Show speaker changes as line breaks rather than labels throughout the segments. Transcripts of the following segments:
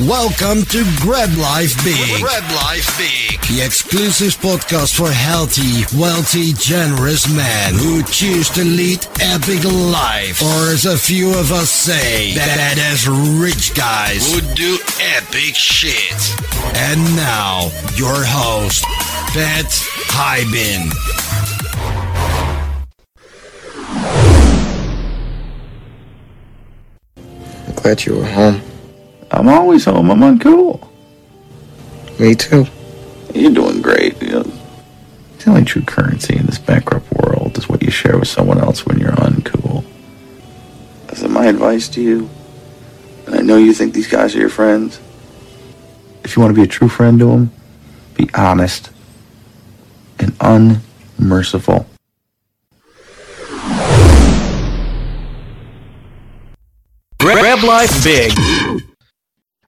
Welcome to Grab Life Big. Grab Life Big. The exclusive podcast for healthy, wealthy, generous men who choose to lead epic life. Or as a few of us say, badass rich guys who do epic shit. And now, your host, Pat Hiban.
Glad you were home.
I'm always home. I'm uncool.
Me too.
You're doing great. You know, the only true currency in this bankrupt world is what you share with someone else when you're uncool. So my advice to you, and I know you think these guys are your friends. If you want to be a true friend to them, be honest and unmerciful.
Grab Life Big.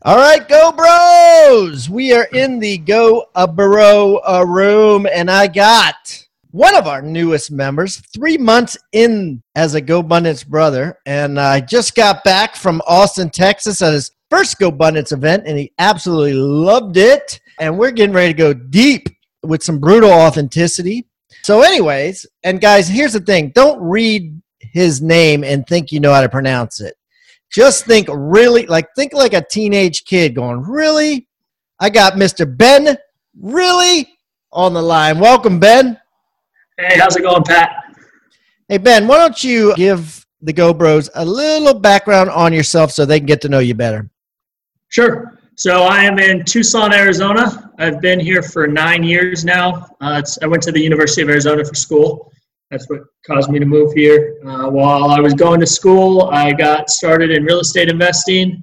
All right, go bros. We are in the Go a Bro uh, room, and I got one of our newest members, three months in as a GoBundance brother, and I just got back from Austin, Texas, at his first GoBundance event, and he absolutely loved it. And we're getting ready to go deep with some brutal authenticity. So, anyways, and guys, here's the thing: don't read his name and think you know how to pronounce it just think really like think like a teenage kid going really? I got mr ben? Really? On the line. Welcome ben.
Hey how's it going pat?
Hey ben why don't you give the go bros a little background on yourself so they can get to know you better?
Sure. So i am in tucson arizona. I've been here for nine years now. Uh, i went to the university of arizona for school that's what caused me to move here. Uh, while I was going to school, I got started in real estate investing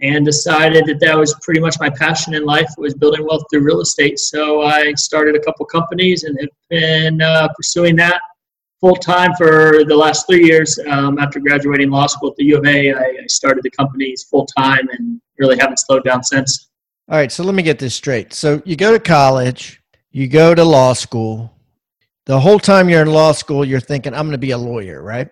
and decided that that was pretty much my passion in life was building wealth through real estate. So I started a couple companies and have been uh, pursuing that full time for the last three years. Um, after graduating law school at the U of A, I, I started the companies full time and really haven't slowed down since.
All right, so let me get this straight. So you go to college, you go to law school, the whole time you're in law school, you're thinking, I'm going to be a lawyer, right?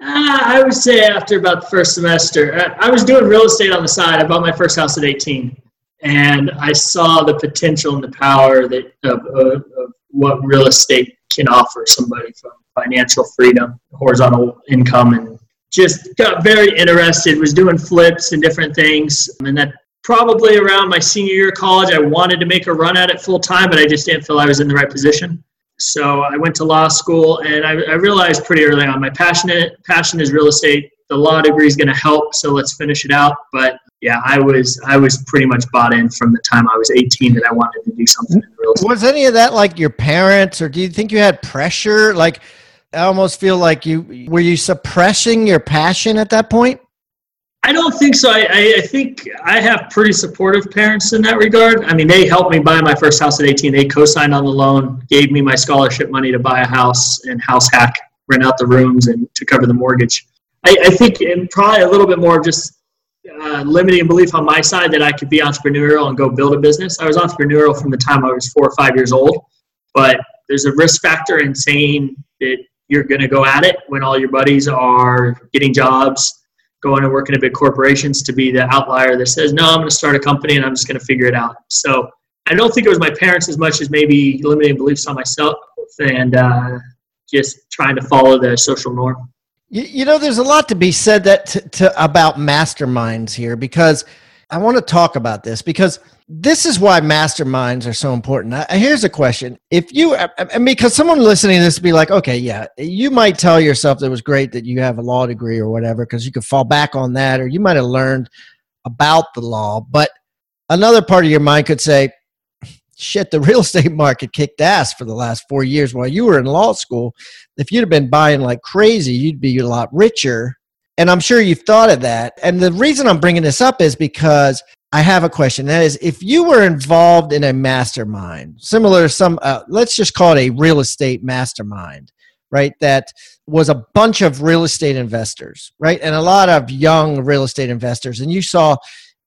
Uh, I would say after about the first semester, I, I was doing real estate on the side. I bought my first house at 18, and I saw the potential and the power that of, of, of what real estate can offer somebody from financial freedom, horizontal income, and just got very interested. Was doing flips and different things, and that probably around my senior year of college, I wanted to make a run at it full time, but I just didn't feel I was in the right position. So I went to law school, and I, I realized pretty early on my passionate passion is real estate. The law degree is going to help, so let's finish it out. But yeah, I was I was pretty much bought in from the time I was 18 that I wanted to do something in real estate.
Was any of that like your parents, or do you think you had pressure? Like, I almost feel like you were you suppressing your passion at that point.
I don't think so. I, I, I, think I have pretty supportive parents in that regard. I mean, they helped me buy my first house at 18. They co-signed on the loan, gave me my scholarship money to buy a house and house hack, rent out the rooms, and to cover the mortgage. I, I think, and probably a little bit more just uh, limiting belief on my side that I could be entrepreneurial and go build a business. I was entrepreneurial from the time I was four or five years old, but there's a risk factor in saying that you're going to go at it when all your buddies are getting jobs going and working at big corporations to be the outlier that says, no, I'm going to start a company and I'm just going to figure it out. So I don't think it was my parents as much as maybe limiting beliefs on myself and uh, just trying to follow the social norm.
You, you know, there's a lot to be said that to, to about masterminds here because I want to talk about this because this is why masterminds are so important. here's a question: If you, I mean, because someone listening to this be like, okay, yeah, you might tell yourself that it was great that you have a law degree or whatever, because you could fall back on that, or you might have learned about the law. But another part of your mind could say, shit, the real estate market kicked ass for the last four years while you were in law school. If you'd have been buying like crazy, you'd be a lot richer. And I'm sure you've thought of that. And the reason I'm bringing this up is because I have a question. That is, if you were involved in a mastermind, similar to some, uh, let's just call it a real estate mastermind, right? That was a bunch of real estate investors, right? And a lot of young real estate investors. And you saw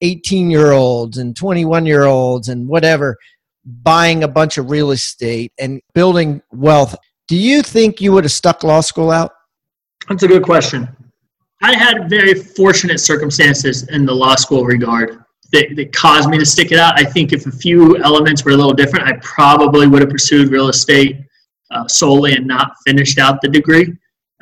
18 year olds and 21 year olds and whatever buying a bunch of real estate and building wealth. Do you think you would have stuck law school out?
That's a good question. I had very fortunate circumstances in the law school regard that, that caused me to stick it out. I think if a few elements were a little different, I probably would have pursued real estate uh, solely and not finished out the degree.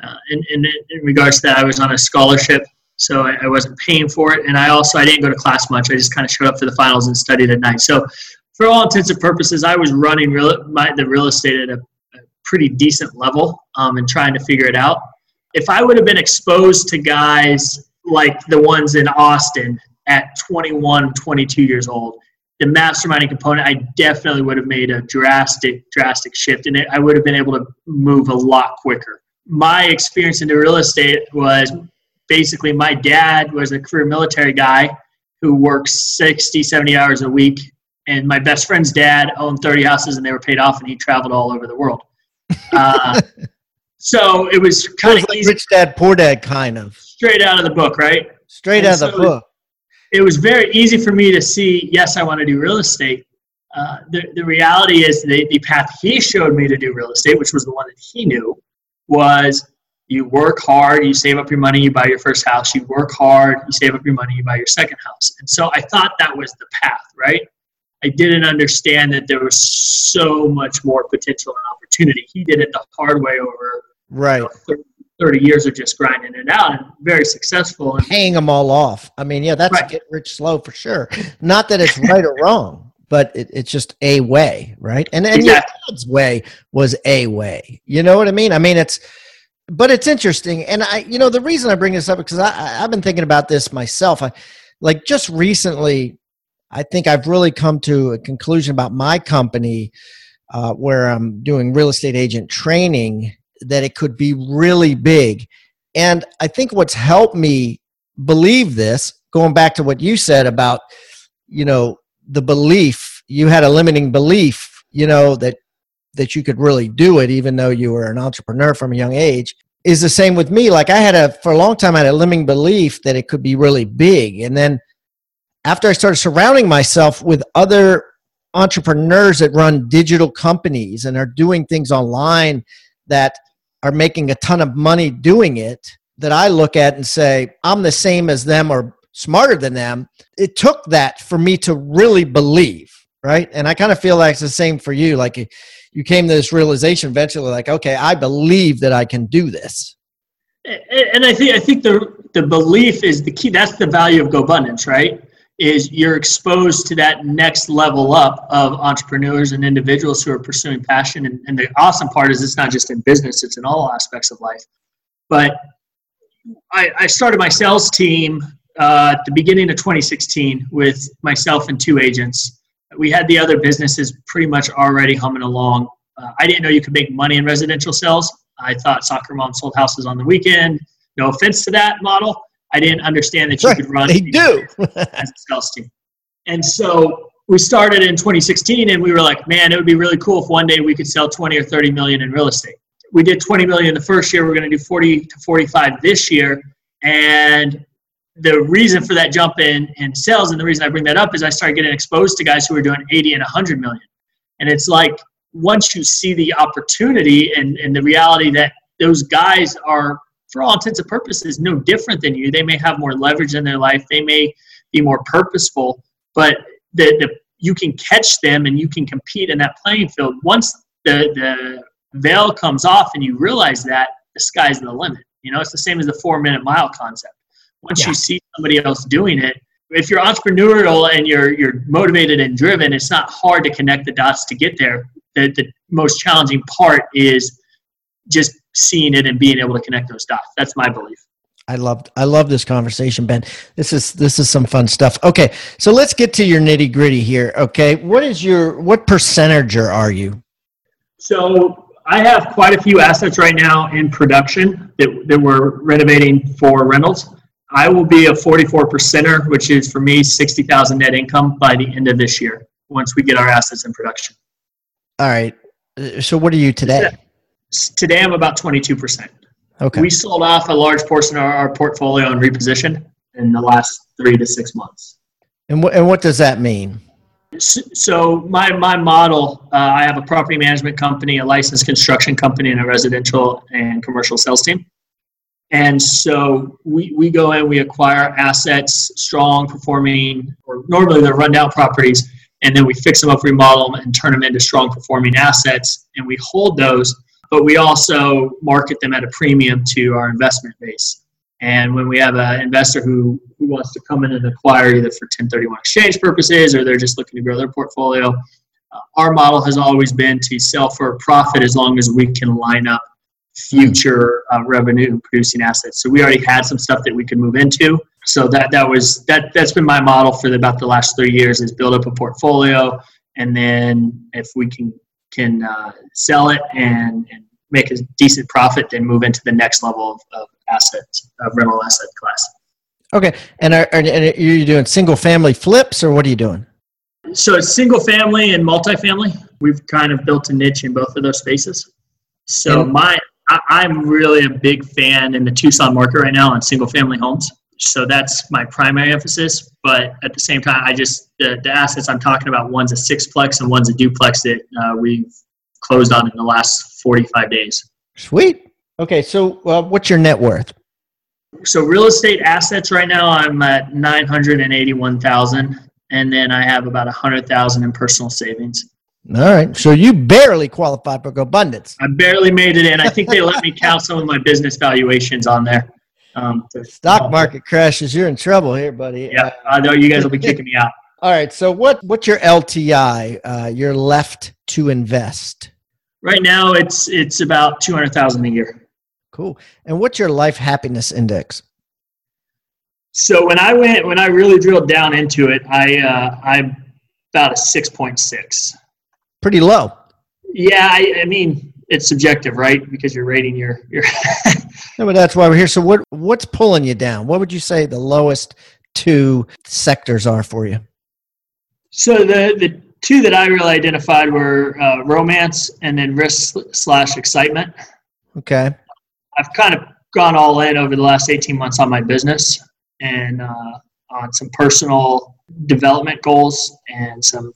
Uh, and, and in regards to that, I was on a scholarship, so I, I, wasn't paying for it. And I also I didn't go to class much. I just kind of showed up for the finals and studied at night. So for all intents and purposes, I was running real, my, the real estate at a, a pretty decent level um, and trying to figure it out. If I would have been exposed to guys like the ones in Austin at 21, 22 years old, the masterminding component, I definitely would have made a drastic, drastic shift, and I would have been able to move a lot quicker. My experience into real estate was basically my dad was a career military guy who works 60, 70 hours a week, and my best friend's dad owned 30 houses and they were paid off, and he traveled all over the world. Uh, so it was kind of
like rich dad, poor dad, kind of
straight out of the book, right?
Straight and out of so the book
it was very easy for me to see, yes, I want to do real estate. Uh, the, the reality is the, the path he showed me to do real estate, which was the one that he knew, was you work hard, you save up your money, you buy your first house, you work hard, you save up your money, you buy your second house. And so I thought that was the path, right? I didn't understand that there was so much more potential and opportunity. He did it the hard way over
right. You know,
30, 30 years of just grinding it out and very successful. And,
Paying them all off. I mean, yeah, that's right. get rich slow for sure. Not that it's right or wrong, but it, it's just a way, right? And, and exactly. your dad's way was a way. You know what I mean? I mean, it's, but it's interesting. And I, you know, the reason I bring this up because I, I've been thinking about this myself. I, like just recently, I think I've really come to a conclusion about my company uh, where I'm doing real estate agent training that it could be really big. And I think what's helped me believe this, going back to what you said about, you know, the belief, you had a limiting belief, you know, that that you could really do it even though you were an entrepreneur from a young age is the same with me like i had a for a long time i had a limiting belief that it could be really big and then after i started surrounding myself with other entrepreneurs that run digital companies and are doing things online that are making a ton of money doing it that I look at and say, I'm the same as them or smarter than them. It took that for me to really believe, right? And I kind of feel like it's the same for you. Like you came to this realization eventually, like, okay, I believe that I can do this.
And I think I think the the belief is the key. That's the value of GoBundance, right? Is you're exposed to that next level up of entrepreneurs and individuals who are pursuing passion. And, and the awesome part is it's not just in business, it's in all aspects of life. But I, I started my sales team uh, at the beginning of 2016 with myself and two agents. We had the other businesses pretty much already humming along. Uh, I didn't know you could make money in residential sales. I thought soccer mom sold houses on the weekend. No offense to that model, I didn't understand that you right. could run
they do
as a sales team. And so we started in 2016 and we were like, man, it would be really cool if one day we could sell 20 or 30 million in real estate. We did 20 million the first year. We're going to do 40 to 45 this year. And the reason for that jump in, in sales and the reason I bring that up is I started getting exposed to guys who are doing 80 and 100 million. And it's like once you see the opportunity and, and the reality that those guys are for all intents and purposes, no different than you. They may have more leverage in their life. They may be more purposeful, but the, the you can catch them and you can compete in that playing field. Once the, the veil comes off and you realize that, the sky's the limit. You know, it's the same as the four minute mile concept. Once yeah. you see somebody else doing it, if you're entrepreneurial and you're you're motivated and driven, it's not hard to connect the dots to get there. The the most challenging part is just seeing it and being able to connect those dots. That's my belief.
I love I love this conversation, Ben. This is this is some fun stuff. Okay, so let's get to your nitty gritty here. Okay, what is your what percentager are you?
So I have quite a few assets right now in production that, that we're renovating for rentals. I will be a 44 percenter, which is for me 60,000 net income by the end of this year once we get our assets in production.
All right. So what are you today?
Today I'm about 22%.
Okay.
We sold off a large portion of our portfolio and repositioned in the last three to six months.
And what, and what does that mean?
So my, my model, uh, I have a property management company, a licensed construction company, and a residential and commercial sales team. And so we, we go in, we acquire assets, strong performing, or normally they're rundown properties, and then we fix them up, remodel them, and turn them into strong performing assets. And we hold those, but we also market them at a premium to our investment base. And when we have an investor who, who wants to come in and acquire either for 1031 exchange purposes or they're just looking to grow their portfolio, uh, our model has always been to sell for a profit as long as we can line up future uh, revenue producing assets. So we already had some stuff that we could move into. So that that was that that's been my model for the, about the last three years is build up a portfolio, and then if we can can uh, sell it and, and make a decent profit, then move into the next level of, of assets of rental asset class.
Okay, and are, are, are you doing single family flips or what are you doing?
So it's single family and multifamily. We've kind of built a niche in both of those spaces. So my I, am really a big fan in the Tucson market right now on single family homes. So that's my primary emphasis. But at the same time, I just, the, the assets I'm talking about, one's a sixplex and one's a duplex that uh, we've closed on in the last 45 days.
Sweet. Okay. So uh, what's your net worth?
So real estate assets right now, I'm at 981,000. And then I have about 100,000 in personal savings.
All right. So you barely qualified for GoBundance.
I barely made it in. I think they let me count some of my business valuations on there.
Um, to, Stock market crashes. You're in trouble here, buddy.
Yeah, I know you guys will be kicking me out.
All right. So what what's your LTI? Uh, you're left to invest.
Right now, it's it's about two hundred thousand a year.
Cool. And what's your life happiness index?
So when I went when I really drilled down into it, I uh, I'm about a six point six
pretty low.
Yeah, I, I mean it's subjective, right? Because you're rating your your.
no, but that's why we're here. So what what's pulling you down? What would you say the lowest two sectors are for you?
So the the two that I really identified were uh, romance and then risk slash excitement.
Okay.
I've kind of gone all in over the last 18 months on my business and uh, on some personal development goals and some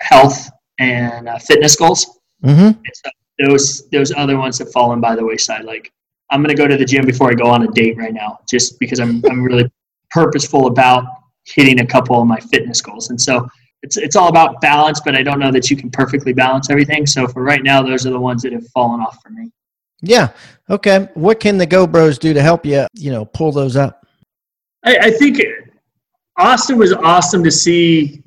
health and uh, fitness goals.
Mm-hmm.
So those those other ones have fallen by the wayside. Like I'm going to go to the gym before I go on a date right now, just because I'm I'm really purposeful about hitting a couple of my fitness goals. And so it's it's all about balance, but I don't know that you can perfectly balance everything. So for right now, those are the ones that have fallen off for me.
Yeah. Okay. What can the Go Bros do to help you? You know, pull those up.
I, I think Austin was awesome to see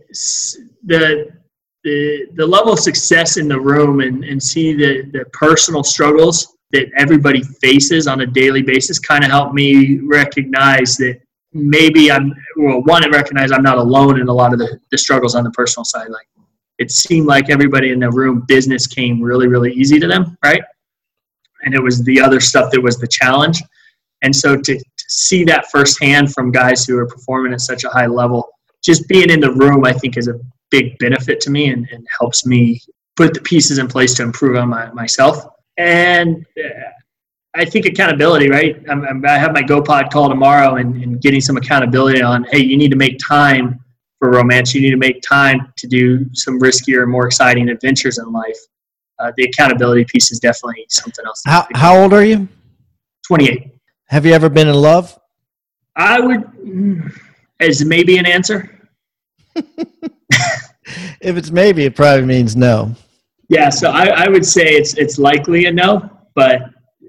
the the the level of success in the room and, and see the, the personal struggles that everybody faces on a daily basis kind of helped me recognize that maybe I'm well one and recognize I'm not alone in a lot of the, the struggles on the personal side. Like it seemed like everybody in the room business came really, really easy to them, right? And it was the other stuff that was the challenge. And so to, to see that firsthand from guys who are performing at such a high level, just being in the room, I think is a big benefit to me and, and helps me put the pieces in place to improve on my, myself. And uh, I think accountability, right? I'm, I'm, i have my GoPod call tomorrow and, and getting some accountability on, hey, you need to make time for romance. You need to make time to do some riskier, more exciting adventures in life. Uh, the accountability piece is definitely something else.
How, how old are you?
28.
Have you ever been in love?
I would, mm, as maybe an answer.
if it's maybe, it probably means no.
Yeah, so I, I would say it's it's likely a no, but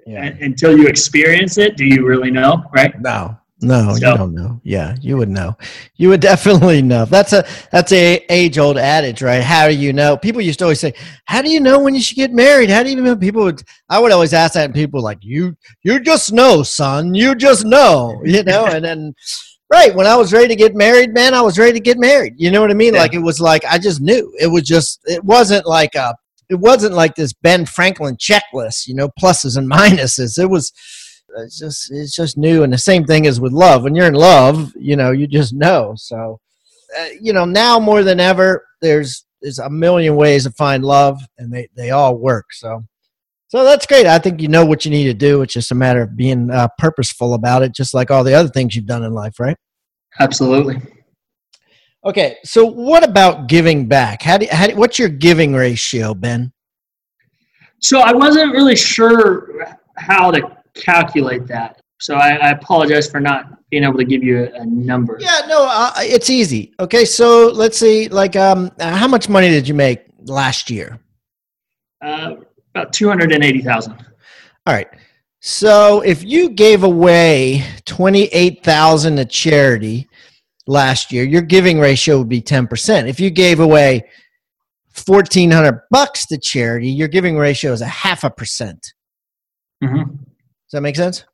yeah. until you experience it, do you really know? Right?
No, no, so. you don't know. Yeah, you would know. You would definitely know. That's a that's a age old adage, right? How do you know? People used to always say, "How do you know when you should get married?" How do you know? People would. I would always ask that, and people like, "You you just know, son. You just know." You know, and then Right. When I was ready to get married, man, I was ready to get married. You know what I mean? Yeah. Like it was like I just knew. It was just it wasn't like a it wasn't like this Ben Franklin checklist, you know, pluses and minuses. It was it's just it's just new and the same thing is with love. When you're in love, you know, you just know. So uh, you know, now more than ever there's there's a million ways to find love and they they all work. So so that's great. I think you know what you need to do. It's just a matter of being uh, purposeful about it, just like all the other things you've done in life, right?
Absolutely.
Okay, so what about giving back? How do, how do, what's your giving ratio, Ben?
So I wasn't really sure how to calculate that. So I, I apologize for not being able to give you a, a number.
Yeah, no, uh, it's easy. Okay, so let's see, like, um, how much money did you make last year?
Uh, about two hundred and eighty thousand.
All right. So if you gave away twenty eight thousand to charity last year, your giving ratio would be ten percent. If you gave away fourteen hundred bucks to charity, your giving ratio is a half a percent.
Mm-hmm.
Does that make sense?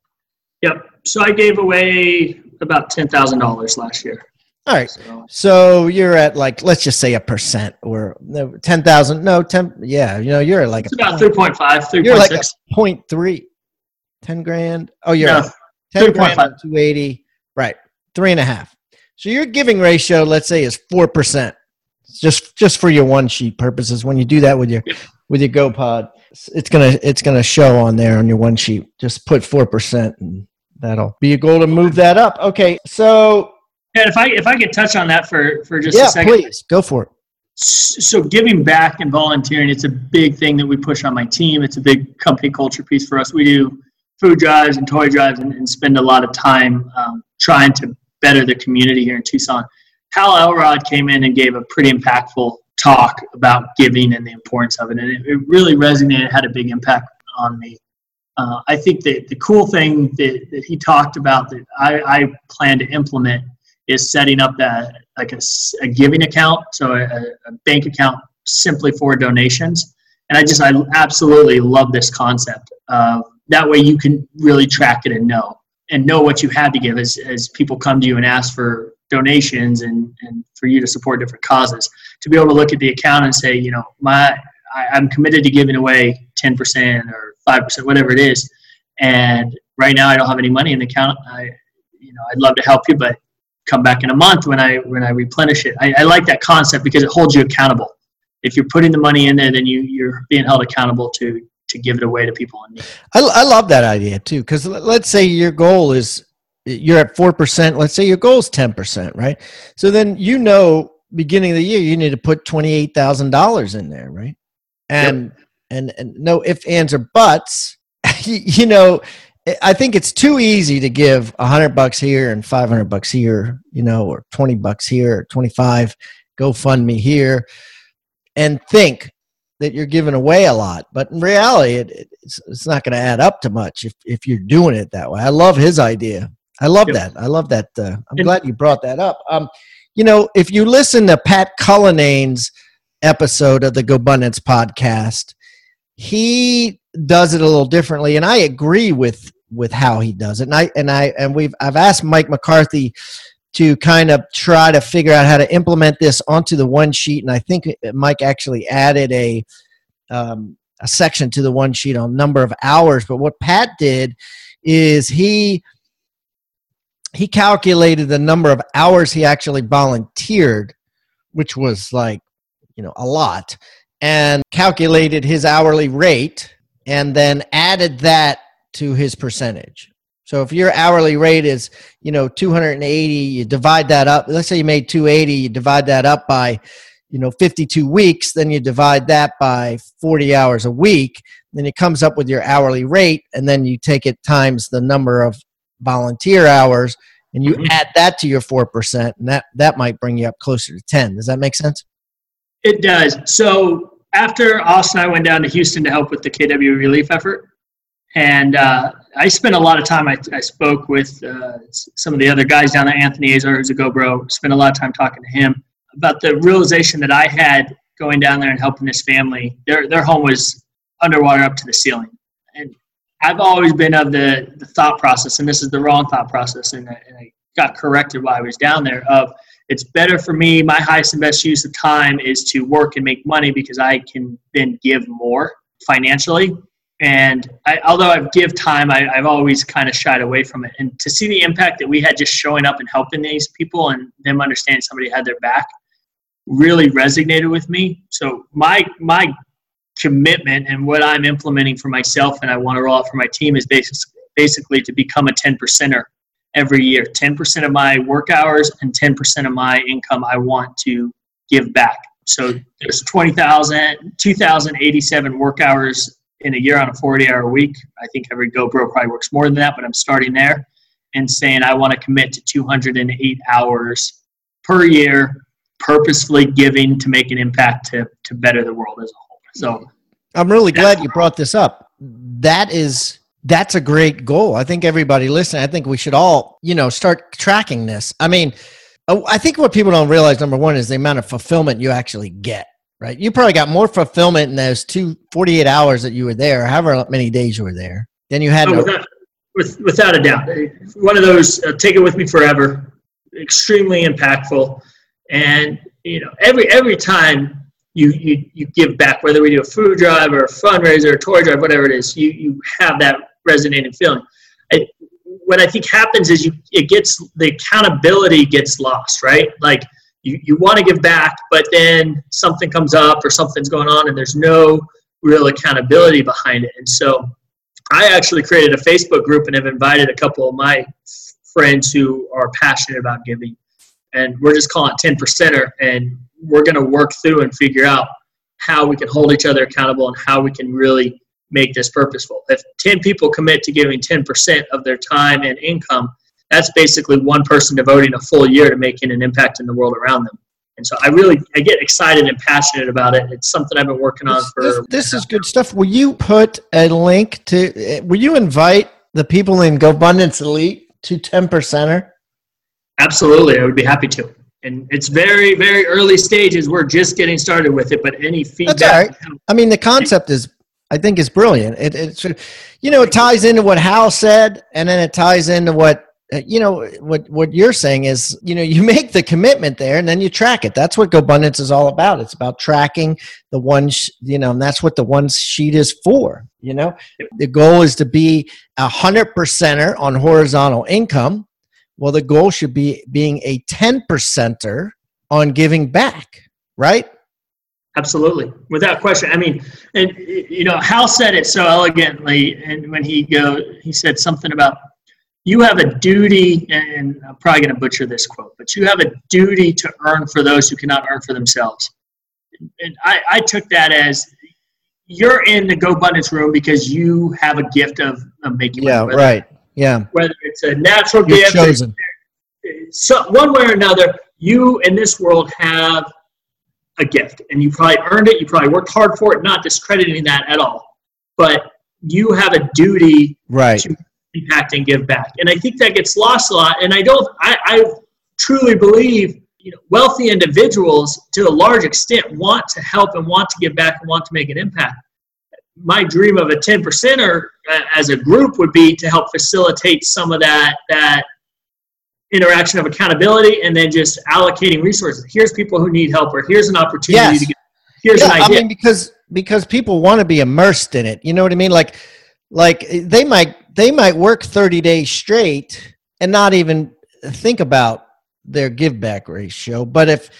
Yep. So I gave away about ten thousand dollars last year.
All right.
So
So you're at like let's just say a percent or no, ten thousand. No, ten. Yeah, you know you're at like
it's
a
about
point-
3.5,
You're like a point three. Ten grand. Oh, you're
No,
at ten grand. Two eighty. Right. Three and a half. So your giving ratio, let's say, is four percent. Just just for your one sheet purposes. When you do that with your
Yep.
with your GoPod, it's gonna it's gonna show on there on your one sheet. Just put four percent, and that'll be a goal to move that up. Okay. So
And if I if I could touch on that for for just
yeah,
a second.
please. Go for it.
so giving back and volunteering it's a big thing that we push on my team. It's a big company culture piece for us. We do food drives and toy drives and, and spend a lot of time um, trying to better the community here in tucson. Hal elrod came in and gave a pretty impactful talk about giving and the importance of it and it, it really resonated had a big impact on me. Uh, i think that the cool thing that, that he talked about that I, I plan to implement is setting up that like a, a giving account, so a, a bank account simply for donations. And I just I absolutely love this concept. Uh, that way you can really track it and know and know what you had to give as, as people come to you and ask for donations and, and for you to support different causes. To be able to look at the account and say, you know, my I, I'm committed to giving away 10% or 5%, whatever it is. And right now I don't have any money in the account. I, you know, I'd love to help you, but come back in a month when I when I replenish it. I, I like that concept because it holds you accountable. If you're putting the money in there, then you you're being held accountable to to give it away to people in need.
I, I love that idea too because let's say your goal is you're at four percent. Let's say your goal is ten percent, right? So then you know beginning of the year you need to put twenty eight thousand dollars in there, right? And and and no ifs ands or buts. you know, I think it's too easy to give a hundred bucks here and five hundred bucks here, you know, or twenty bucks here, or twenty five. Go fund me here, and think that you're giving away a lot, but in reality, it, it- it's, it's not going to add up to much if, if you're doing it that way. I love his idea. I love
Yep.
that. I love that. Uh, I'm
And-
glad you brought that up. Um, you know, if you listen to Pat Cullinane's episode of the GoBundance podcast, he does it a little differently, and I agree with with how he does it. And I and I and we've I've asked Mike McCarthy to kind of try to figure out how to implement this onto the one sheet, and I think Mike actually added a um, a section to the one sheet on number of hours. But what Pat did is he he calculated the number of hours he actually volunteered, which was like you know a lot, and calculated his hourly rate, and then added that to his percentage. So if your hourly rate is you know 280, you divide that up. Let's say you made 280, you divide that up by you know 52 weeks then you divide that by 40 hours a week then it comes up with your hourly rate and then you take it times the number of volunteer hours and you
Mhm.
add that to your 4% and that that might bring you up closer to 10 does that make sense
It does. So after Austin I went down to Houston to help with the KW relief effort, and uh, I spent a lot of time. I, I spoke with uh, some of the other guys down there. Anthony Azar, who's a GoBro. spent a lot of time talking to him about the realization that I had going down there and helping this family. Their their home was underwater up to the ceiling, and I've always been of the, the thought process, and this is the wrong thought process, and I, and I got corrected while I was down there. Of it's better for me. My highest and best use of time is to work and make money because I can then give more financially. And I, although I've give time, I, I've always kind of shied away from it. And to see the impact that we had just showing up and helping these people and them understanding somebody had their back really resonated with me. So my my commitment and what I'm implementing for myself and I want to roll out for my team is basically basically to become a 10 percenter every year. 10% of my work hours and 10% of my income I want to give back. So there's 20,000, 2,087 work hours in a year on a 40 hour week. I think every GoBro probably works more than that, but I'm starting there and saying I want to commit to 208 hours per year, purposefully giving to make an impact to, to better the world as a whole. So
I'm really glad you brought this up. That is that's a great goal. I think everybody listening, I think we should all, you know, start tracking this. I mean, uh, I think what people don't realize number 1 is the amount of fulfillment you actually get, right? You probably got more fulfillment in those two 48 hours that you were there, however many days you were there, than you had
oh, without, with, without a doubt. One of those uh, take it with me forever. Extremely impactful. And you know, every every time you, you, you give back, whether we do a food drive or a fundraiser or a toy drive, whatever it is, you, you have that resonating feeling. I, what I think happens is you it gets the accountability gets lost, right? Like you, you want to give back, but then something comes up or something's going on and there's no real accountability behind it. And so I actually created a Facebook group and have invited a couple of my friends who are passionate about giving. And we're just calling it 10 percenter and we're going to work through and figure out how we can hold each other accountable and how we can really make this purposeful. If 10 people commit to giving 10% of their time and income, that's basically one person devoting a full year to making an impact in the world around them. And so I really I get excited and passionate about it. It's something I've been working on for.
This, this is good stuff. Will you put a link to? Eh, will you invite the people in GoBundance Elite to ten percenter?
Absolutely, I would be happy to and it's very very early stages we're just getting started with it but any feedback That's
right. i mean the concept is i think is brilliant. It, it you know it ties into what hal said and then it ties into what uh, you know what what you're saying is you know you make the commitment there and then you track it. That's what gobundance is all about. It's about tracking the one sh- you know and that's what the one sheet is for you know? The goal is to be a hundred percenter on horizontal income. Well, the goal should be being a 10 percenter on giving back, right?
Absolutely, without question. I mean, and you know, Hal said it so elegantly, and when he go, he said something about you have a duty, and I'm probably going to butcher this quote, but you have a duty to earn for those who cannot earn for themselves. And I, I took that as you're in the GoBundance room because you have a gift of, of making
yeah, money. Right. Yeah.
Whether it's a natural You're gift, chosen. Uh, so one way or another, you in this world have a gift, and you probably earned it. You probably worked hard for it. Not discrediting that at all, but you have a duty
right.
to impact and give back. And I think that gets lost a lot. And I don't. I, I truly believe you know, wealthy individuals, to a large extent, want to help and want to give back and want to make an impact my dream of a 10 percenter uh, as a group would be to help facilitate some of that that interaction of accountability and then just allocating resources here's people who need help or here's an opportunity yes. to get here's
yeah,
an idea
i mean because because people want to be immersed in it you know what i mean like like they might they might work 30 days straight and not even think about their give back ratio but if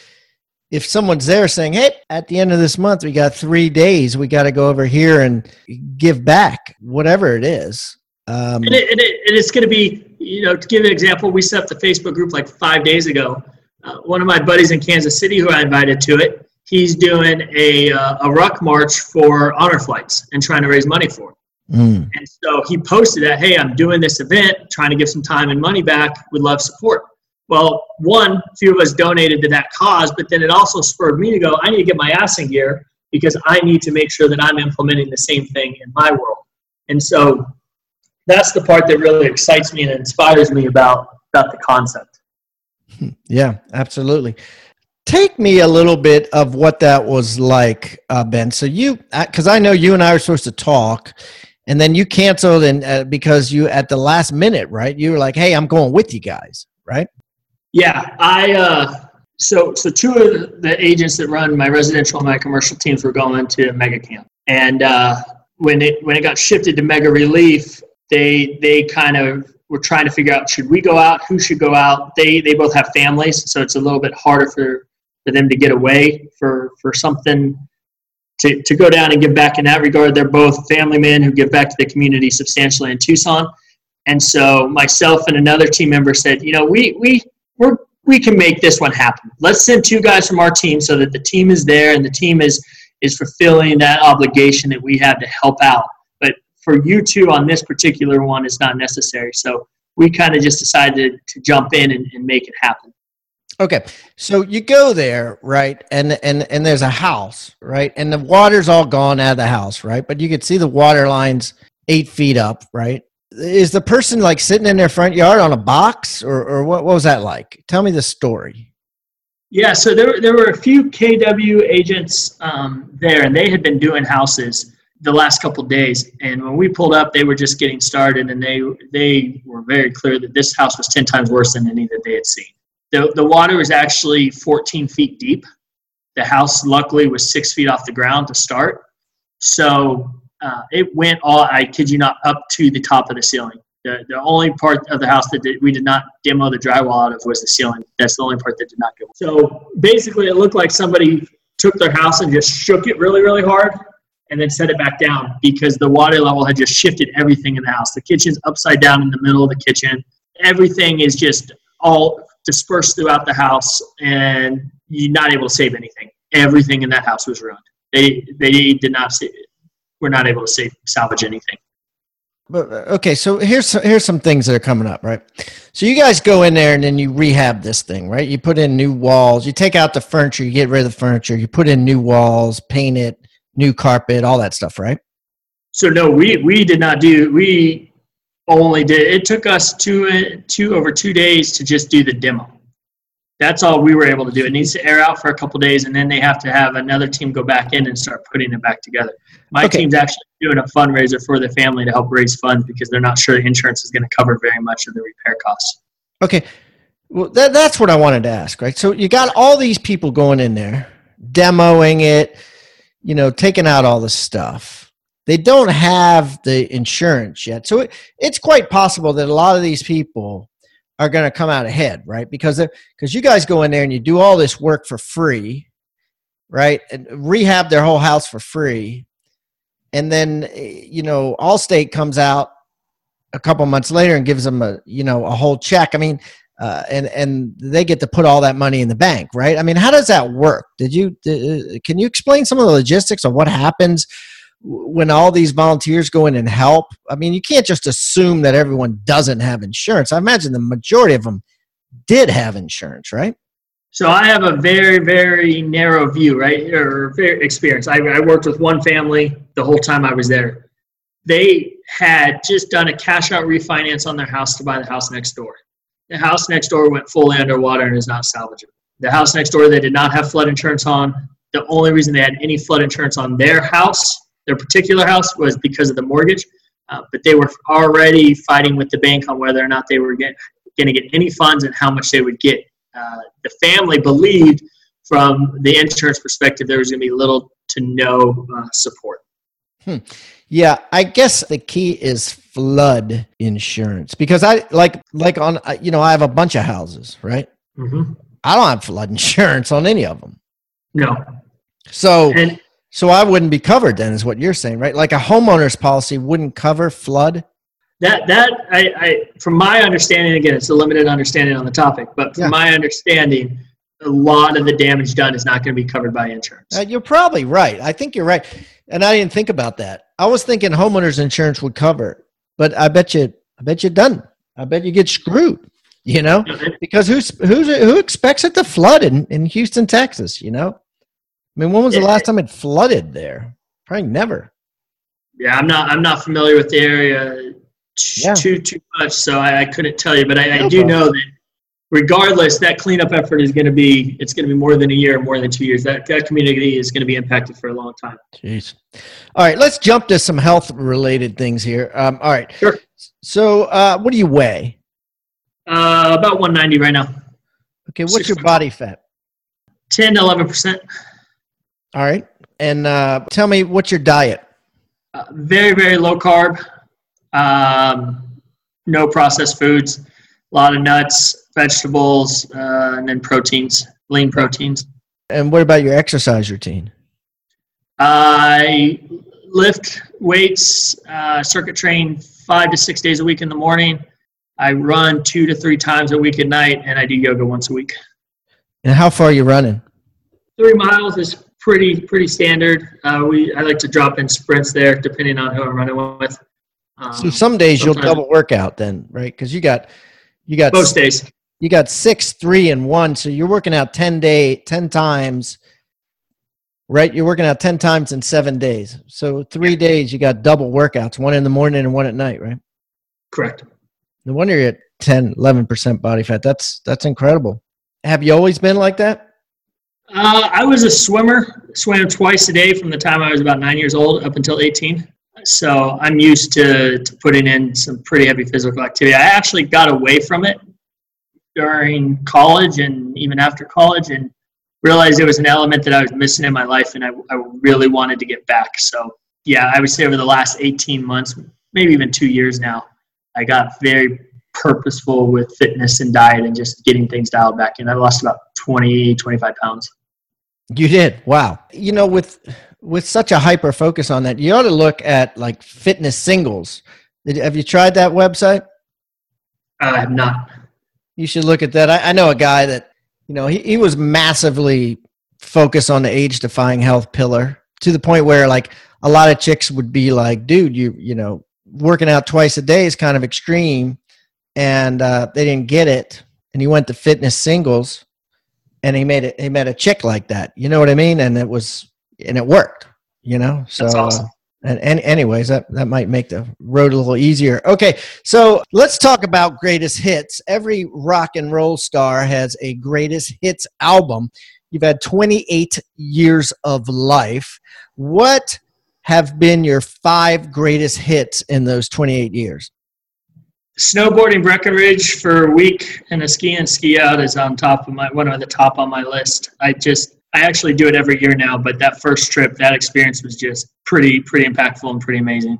if someone's there saying, "Hey, at the end of this month, we got three days. We got to go over here and give back, whatever it is."
Um, and, it, and, it, and, it's going to be, you know, to give an example, we set up the Facebook group like five days ago. Uh, one of my buddies in Kansas City, who I invited to it, he's doing a uh, a ruck march for honor flights and trying to raise money for it. Mm. And so he posted that, "Hey, I'm doing this event, trying to give some time and money back. Would love support." Well, one, a few of us donated to that cause, but then it also spurred me to go, I need to get my ass in gear because I need to make sure that I'm implementing the same thing in my world. And so that's the part that really excites me and inspires me about, about the concept.
Yeah, absolutely. Take me a little bit of what that was like, uh, Ben. So you, because I know you and I were supposed to talk, and then you canceled, and uh, because you at the last minute, right? You were like, "Hey, I'm going with you guys," right?
Yeah, I uh, so so two of the agents that run my residential and my commercial teams were going to Mega Camp, and uh, when it when it got shifted to Mega Relief, they they kind of were trying to figure out should we go out, who should go out. They they both have families, so it's a little bit harder for for them to get away for for something to, to go down and give back in that regard. They're both family men who give back to the community substantially in Tucson. And so myself and another team member said, you know, we we we're, we can make this one happen. Let's send two guys from our team so that the team is there and the team is is fulfilling that obligation that we have to help out. For you two on this particular one is not necessary. So we kind of just decided to jump in and, and make it happen.
Okay, so you go there, right, and and and there's a house, right, and the water's all gone out of the house, right, but you could see the water lines eight feet up, right. Is the person like sitting in their front yard on a box, or or what, what was that like? Tell me the story.
Yeah, so there there were a few KW agents um, there, and they had been doing houses the last couple days. And when we pulled up, they were just getting started, and they they were very clear that this house was ten times worse than any that they had seen. The, the water was actually 14 feet deep. The house, luckily, was six feet off the ground to start. So uh, it went all, I kid you not, up to the top of the ceiling. The, the only part of the house that did, we did not demo the drywall out of was the ceiling. That's the only part that did not go. So basically, it looked like somebody took their house and just shook it really, really hard and then set it back down because the water level had just shifted everything in the house. The kitchen's upside down in the middle of the kitchen. Everything is just all dispersed throughout the house, and you're not able to save anything. Everything in that house was ruined. They they did not save. We're not able to save salvage anything.
But uh, okay, so here's here's some things that are coming up, right? So you guys go in there and then you rehab this thing, right? You put in new walls, you take out the furniture, you get rid of the furniture, you put in new walls, paint it, new carpet, all that stuff, right?
So no, we we did not do we only did it took us two two over two days to just do the demo. That's all we were able to do. It needs to air out for a couple days and then they have to have another team go back in and start putting it back together. My okay. team's actually doing a fundraiser for the family to help raise funds because they're not sure the insurance is going to cover very much of the repair costs.
Okay. Well that, that's what i wanted to ask right? So you got all these people going in there demoing it you know taking out all the stuff they don't have the insurance yet. So it, it's quite possible that a lot of these people are going to come out ahead, right? Because because you guys go in there and you do all this work for free, right? And rehab their whole house for free, and then you know Allstate comes out a couple months later and gives them a you know a whole check. I mean, uh, and and they get to put all that money in the bank, right? I mean, how does that work? Did you uh, can you explain some of the logistics of what happens? when all these volunteers go in and help i mean you can't just assume that everyone doesn't have insurance i imagine the majority of them did have insurance right
so i have a very very narrow view right or experience I, I worked with one family the whole time i was there they had just done a cash out refinance on their house to buy the house next door the house next door went fully underwater and is not salvageable the house next door they did not have flood insurance on the only reason they had any flood insurance on their house their particular house was because of the mortgage, uh, but they were already fighting with the bank on whether or not they were going to get any funds and how much they would get. Uh, the family believed, from the insurance perspective, there was going to be little to no uh, support.
Hmm. Yeah, I guess the key is flood insurance because I like like on you know I have a bunch of houses, right? Mm-hmm. I don't have flood insurance on any of them.
No.
So and so I wouldn't be covered then, is what you're saying, right? Like a homeowner's policy wouldn't cover flood.
That that I, I from my understanding, again, it's a limited understanding on the topic, but from yeah. my understanding, a lot of the damage done is not going to be covered by insurance.
Uh, you're probably right. I think you're right, and I didn't think about that. I was thinking homeowners insurance would cover it, but I bet you, I bet you done. I bet you get screwed. You know, because who's who's who expects it to flood in in Houston, Texas? You know. I mean, when was the last time it flooded there? Probably never.
Yeah, I'm not. I'm not familiar with the area too yeah. too, too much, so I, I, couldn't tell you. But I, I do know that regardless, that cleanup effort is going to be. It's going to be more than a year, more than two years. That that community is going to be impacted for a long time.
Jeez. All right, let's jump to some health related things here. Um, all right.
Sure.
So, uh, what do you weigh?
Uh, about 190 right now.
Okay, what's Six your body fat?
10 to 11 percent.
All right. And uh, tell me, what's your diet?
Uh, very, very low carb. Um, no processed foods. A lot of nuts, vegetables, uh, and then proteins, lean proteins.
And what about your exercise routine?
I lift weights, uh, circuit train five to six days a week in the morning. I run two to three times a week at night, and I do yoga once a week.
And how far are you running?
Three miles is pretty pretty standard. Uh, we I like to drop in sprints there, depending on who I'm running with. Um,
So some days you'll double workout then, right? Because you got you got
most days.
You got six, three, and one. So you're working out ten day, ten times, right? You're working out ten times in seven days. So three days you got double workouts, one in the morning and one at night, right?
Correct.
No wonder you're at 10, 11 percent body fat. That's that's incredible. Have you always been like that?
Uh, I was a swimmer, swam twice a day from the time I was about nine years old up until 18. So I'm used to, to putting in some pretty heavy physical activity. I actually got away from it during college and even after college and realized it was an element that I was missing in my life and I, I really wanted to get back. So, yeah, I would say over the last 18 months, maybe even two years now, I got very purposeful with fitness and diet and just getting things dialed back in. I lost about 20, 25 pounds.
You did. Wow. You know, with with such a hyper focus on that, you ought to look at like fitness singles. Did, have you tried that website?
I have not.
You should look at that. I, I know a guy that, you know, he, he was massively focused on the age defying health pillar to the point where like a lot of chicks would be like, dude, you, you know, working out twice a day is kind of extreme. And uh, they didn't get it. And he went to fitness singles and he made it, he met a chick like that. You know what I mean? And it was, and it worked, you know? So,
That's awesome.
uh, and, and anyways, that, that might make the road a little easier. Okay, so let's talk about greatest hits. Every rock and roll star has a greatest hits album. You've had 28 years of life. What have been your five greatest hits in those 28 years?
Snowboarding Breckenridge for a week and a ski and ski out is on top of my one of the top on my list. I just I actually do it every year now, but that first trip, that experience was just pretty pretty impactful and pretty amazing.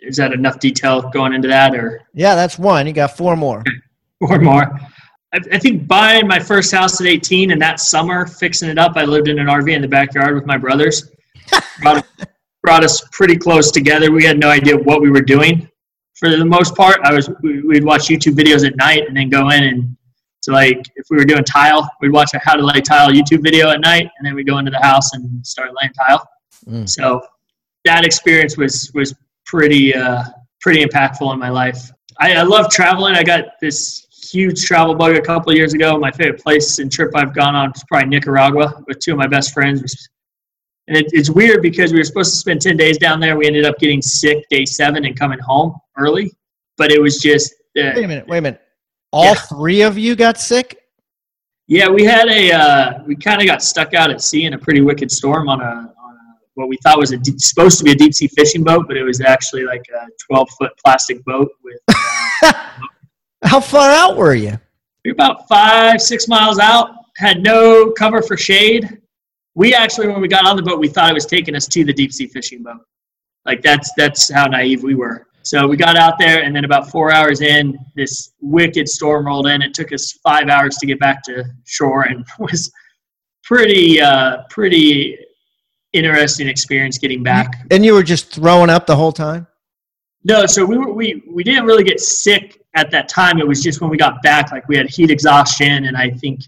Is that enough detail going into that, or
Yeah, that's one. You got four more.
four more? I, I think buying my first house at 18 and that summer fixing it up, I lived in an RV in the backyard with my brothers. brought, brought us pretty close together. We had no idea what we were doing. For the most part, I was we, we'd watch YouTube videos at night and then go in and so like if we were doing tile, we'd watch a how to lay tile YouTube video at night and then we'd go into the house and start laying tile.
Mm.
So that experience was was pretty uh, pretty impactful in my life. I, I love traveling. I got this huge travel bug a couple of years ago. My favorite place and trip I've gone on is probably Nicaragua with two of my best friends. And it, it's weird because we were supposed to spend 10 days down there. We ended up getting sick day seven and coming home early. But it was just, uh,
Wait a minute. Wait a minute. All
Yeah.
three of you got sick?
yeah, we had a, uh, we kind of got stuck out at sea in a pretty wicked storm on a, on a what we thought was a deep, supposed to be a deep sea fishing boat, but it was actually like a 12 foot plastic boat with
How far out were you?
we were about five, six miles out, had no cover for shade. We actually, when we got on the boat, we thought it was taking us to the deep sea fishing boat. Like that's that's how naive we were. So we got out there, and then about four hours in, this wicked storm rolled in. It took us five hours to get back to shore, and was pretty uh, pretty interesting experience getting back.
And you were just throwing up the whole time?
No, so we were, we we didn't really get sick at that time. It was just when we got back, like we had heat exhaustion, and I think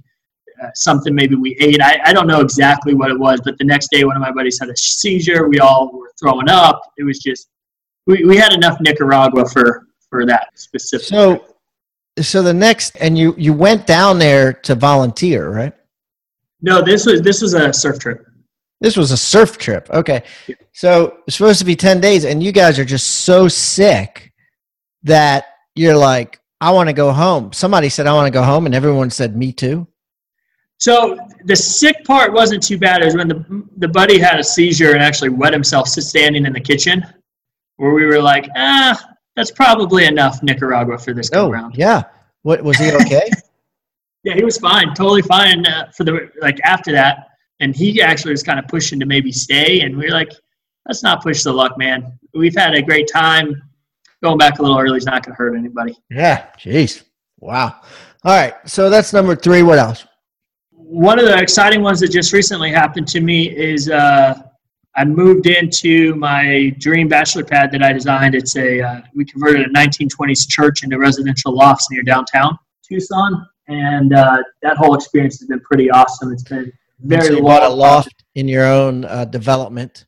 uh, something maybe we ate. I, I don't know exactly what it was, but the next day, one of my buddies had a seizure. We all were throwing up. It was just we, we had enough Nicaragua for for that specific.
So so the next and you you went down there to volunteer, right?
no, this was this was a surf trip.
This was a surf trip. Okay. So it's supposed to be 10 days and you guys are just so sick that you're like I want to go home. Somebody said I want to go home and everyone said me too.
So the sick part wasn't too bad. It was when the the buddy had a seizure and actually wet himself standing in the kitchen, where we were like, ah, that's probably enough Nicaragua for this go
Oh,
round.
yeah. What was he okay?
Yeah, he was fine, totally fine uh, for the like after that, and he actually was kind of pushing to maybe stay, and we were like, let's not push the luck, man. We've had a great time. Going back a little early is not going to hurt anybody.
yeah. Jeez. Wow. All right. So that's number 3. What else?
one of the exciting ones that just recently happened to me is uh, I moved into my dream bachelor pad that I designed. It's a uh, we converted a 1920s church into residential lofts near downtown Tucson, and uh, that whole experience has been pretty awesome. It's been very
so you bought a loft in your own uh, development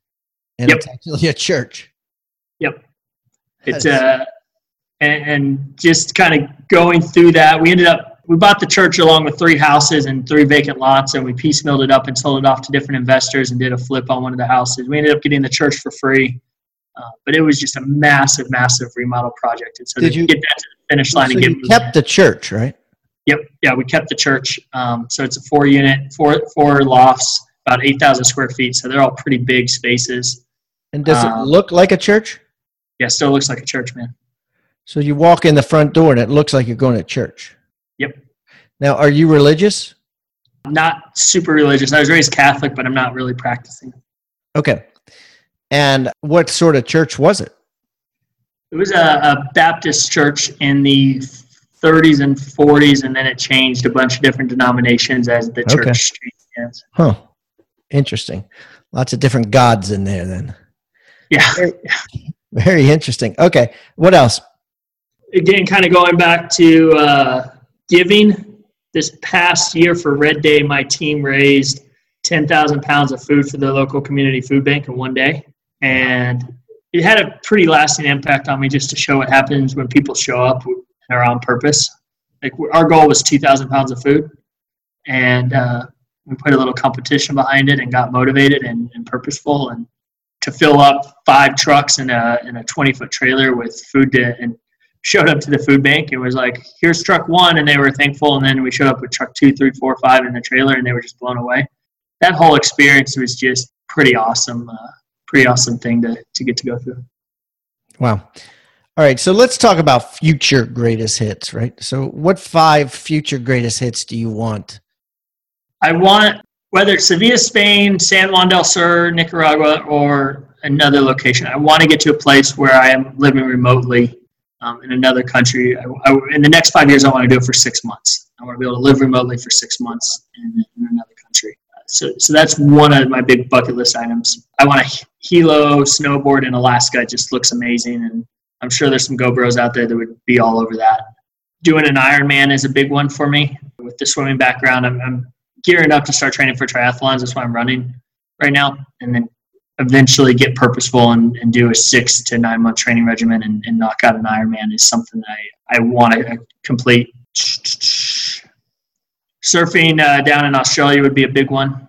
and
Yep.
it's actually a church.
Yep. It's uh, and, and just kind of going through that, we ended up we bought the church along with three houses and three vacant lots, and we piecemealed it up and sold it off to different investors and did a flip on one of the houses. We ended up getting the church for free, uh, but it was just a massive, massive remodel project. And so
Did you-
get that to the finish line
So
and get
you kept the church, right?
Yep. Yeah, we kept the church. Um, so it's a four unit, four four lofts, about eight thousand square feet. So they're all pretty big spaces.
And does it
Um,
look like a church?
Yeah, still looks like a church, man.
So you walk in the front door and it looks like you're going to church.
Yep.
Now, are you religious?
Not super religious. I was raised Catholic, but I'm not really practicing.
Okay. And what sort of church was it?
It was a, a Baptist church in the 30s and 40s, and then it changed a bunch of different denominations as the church
Okay.
changed hands.
Huh. Interesting. Lots of different gods in there then.
Yeah.
Very interesting. Okay. What else?
again, kind of going back to uh, giving this past year for Red Day, my team raised 10,000 pounds of food for the local community food bank in one day. And it had a pretty lasting impact on me just to show what happens when people show up and are on purpose. Like our goal was 2,000 pounds of food. And uh, we put a little competition behind it and got motivated and, and purposeful. And to fill up five trucks in a, in a 20 foot trailer with food to, and showed up to the food bank. It was like, here's truck one, and they were thankful. And then we showed up with truck two, three, four, five in the trailer, and they were just blown away. That whole experience was just pretty awesome. Uh, pretty awesome thing to, to get to go through.
Wow. All right. So let's talk about future greatest hits, right? So, what five future greatest hits do you want?
I want whether it's Sevilla, Spain, San Juan del Sur, Nicaragua, or another location. I want to get to a place where I am living remotely um, in another country. I, I, in the next five years, I want to do it for six months. I want to be able to live remotely for six months in, in another country. So, so that's one of my big bucket list items. I want to helo snowboard in Alaska. It just looks amazing, and I'm sure there's some GoBros out there that would be all over that. Doing an Ironman is a big one for me. With the swimming background, I'm, I'm gearing up to start training for triathlons. That's why I'm running right now, and then eventually get purposeful and, and do a six to nine month training regimen and, and knock out an Ironman is something that I, I want to complete. Surfing uh, down in Australia would be a big one.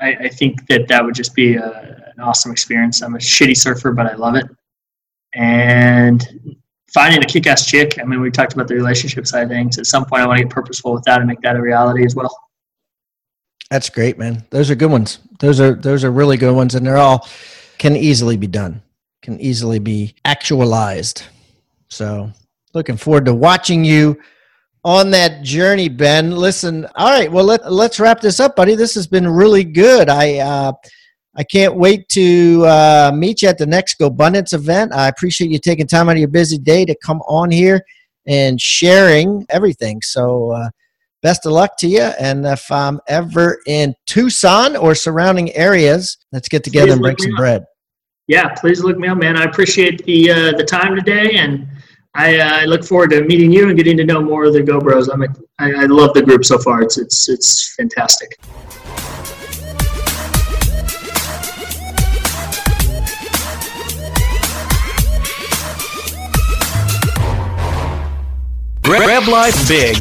I, I think that that would just be a, an awesome experience. I'm a shitty surfer, but I love it. And finding a kick-ass chick. I mean, we talked about the relationship side of things. At some point, I want to get purposeful with that and make that a reality as well.
That's great, man. Those are good ones. Those are those are really good ones, and they're all can easily be done. Can easily be actualized. So, looking forward to watching you on that journey, Ben. Listen, all right. Well, let let's wrap this up, buddy. This has been really good. I uh, I can't wait to uh, meet you at the next GoBundance event. I appreciate you taking time out of your busy day to come on here and sharing everything. So. Uh, best of luck to you. And if I'm ever in Tucson or surrounding areas, let's get together
Please
and break
look me
some
up.
bread.
Yeah, please look me up, man. I appreciate the uh, the time today, and I uh, look forward to meeting you and getting to know more of the GoBros. I'm a, I, I love the group so far. It's it's it's fantastic.
Grab Life Big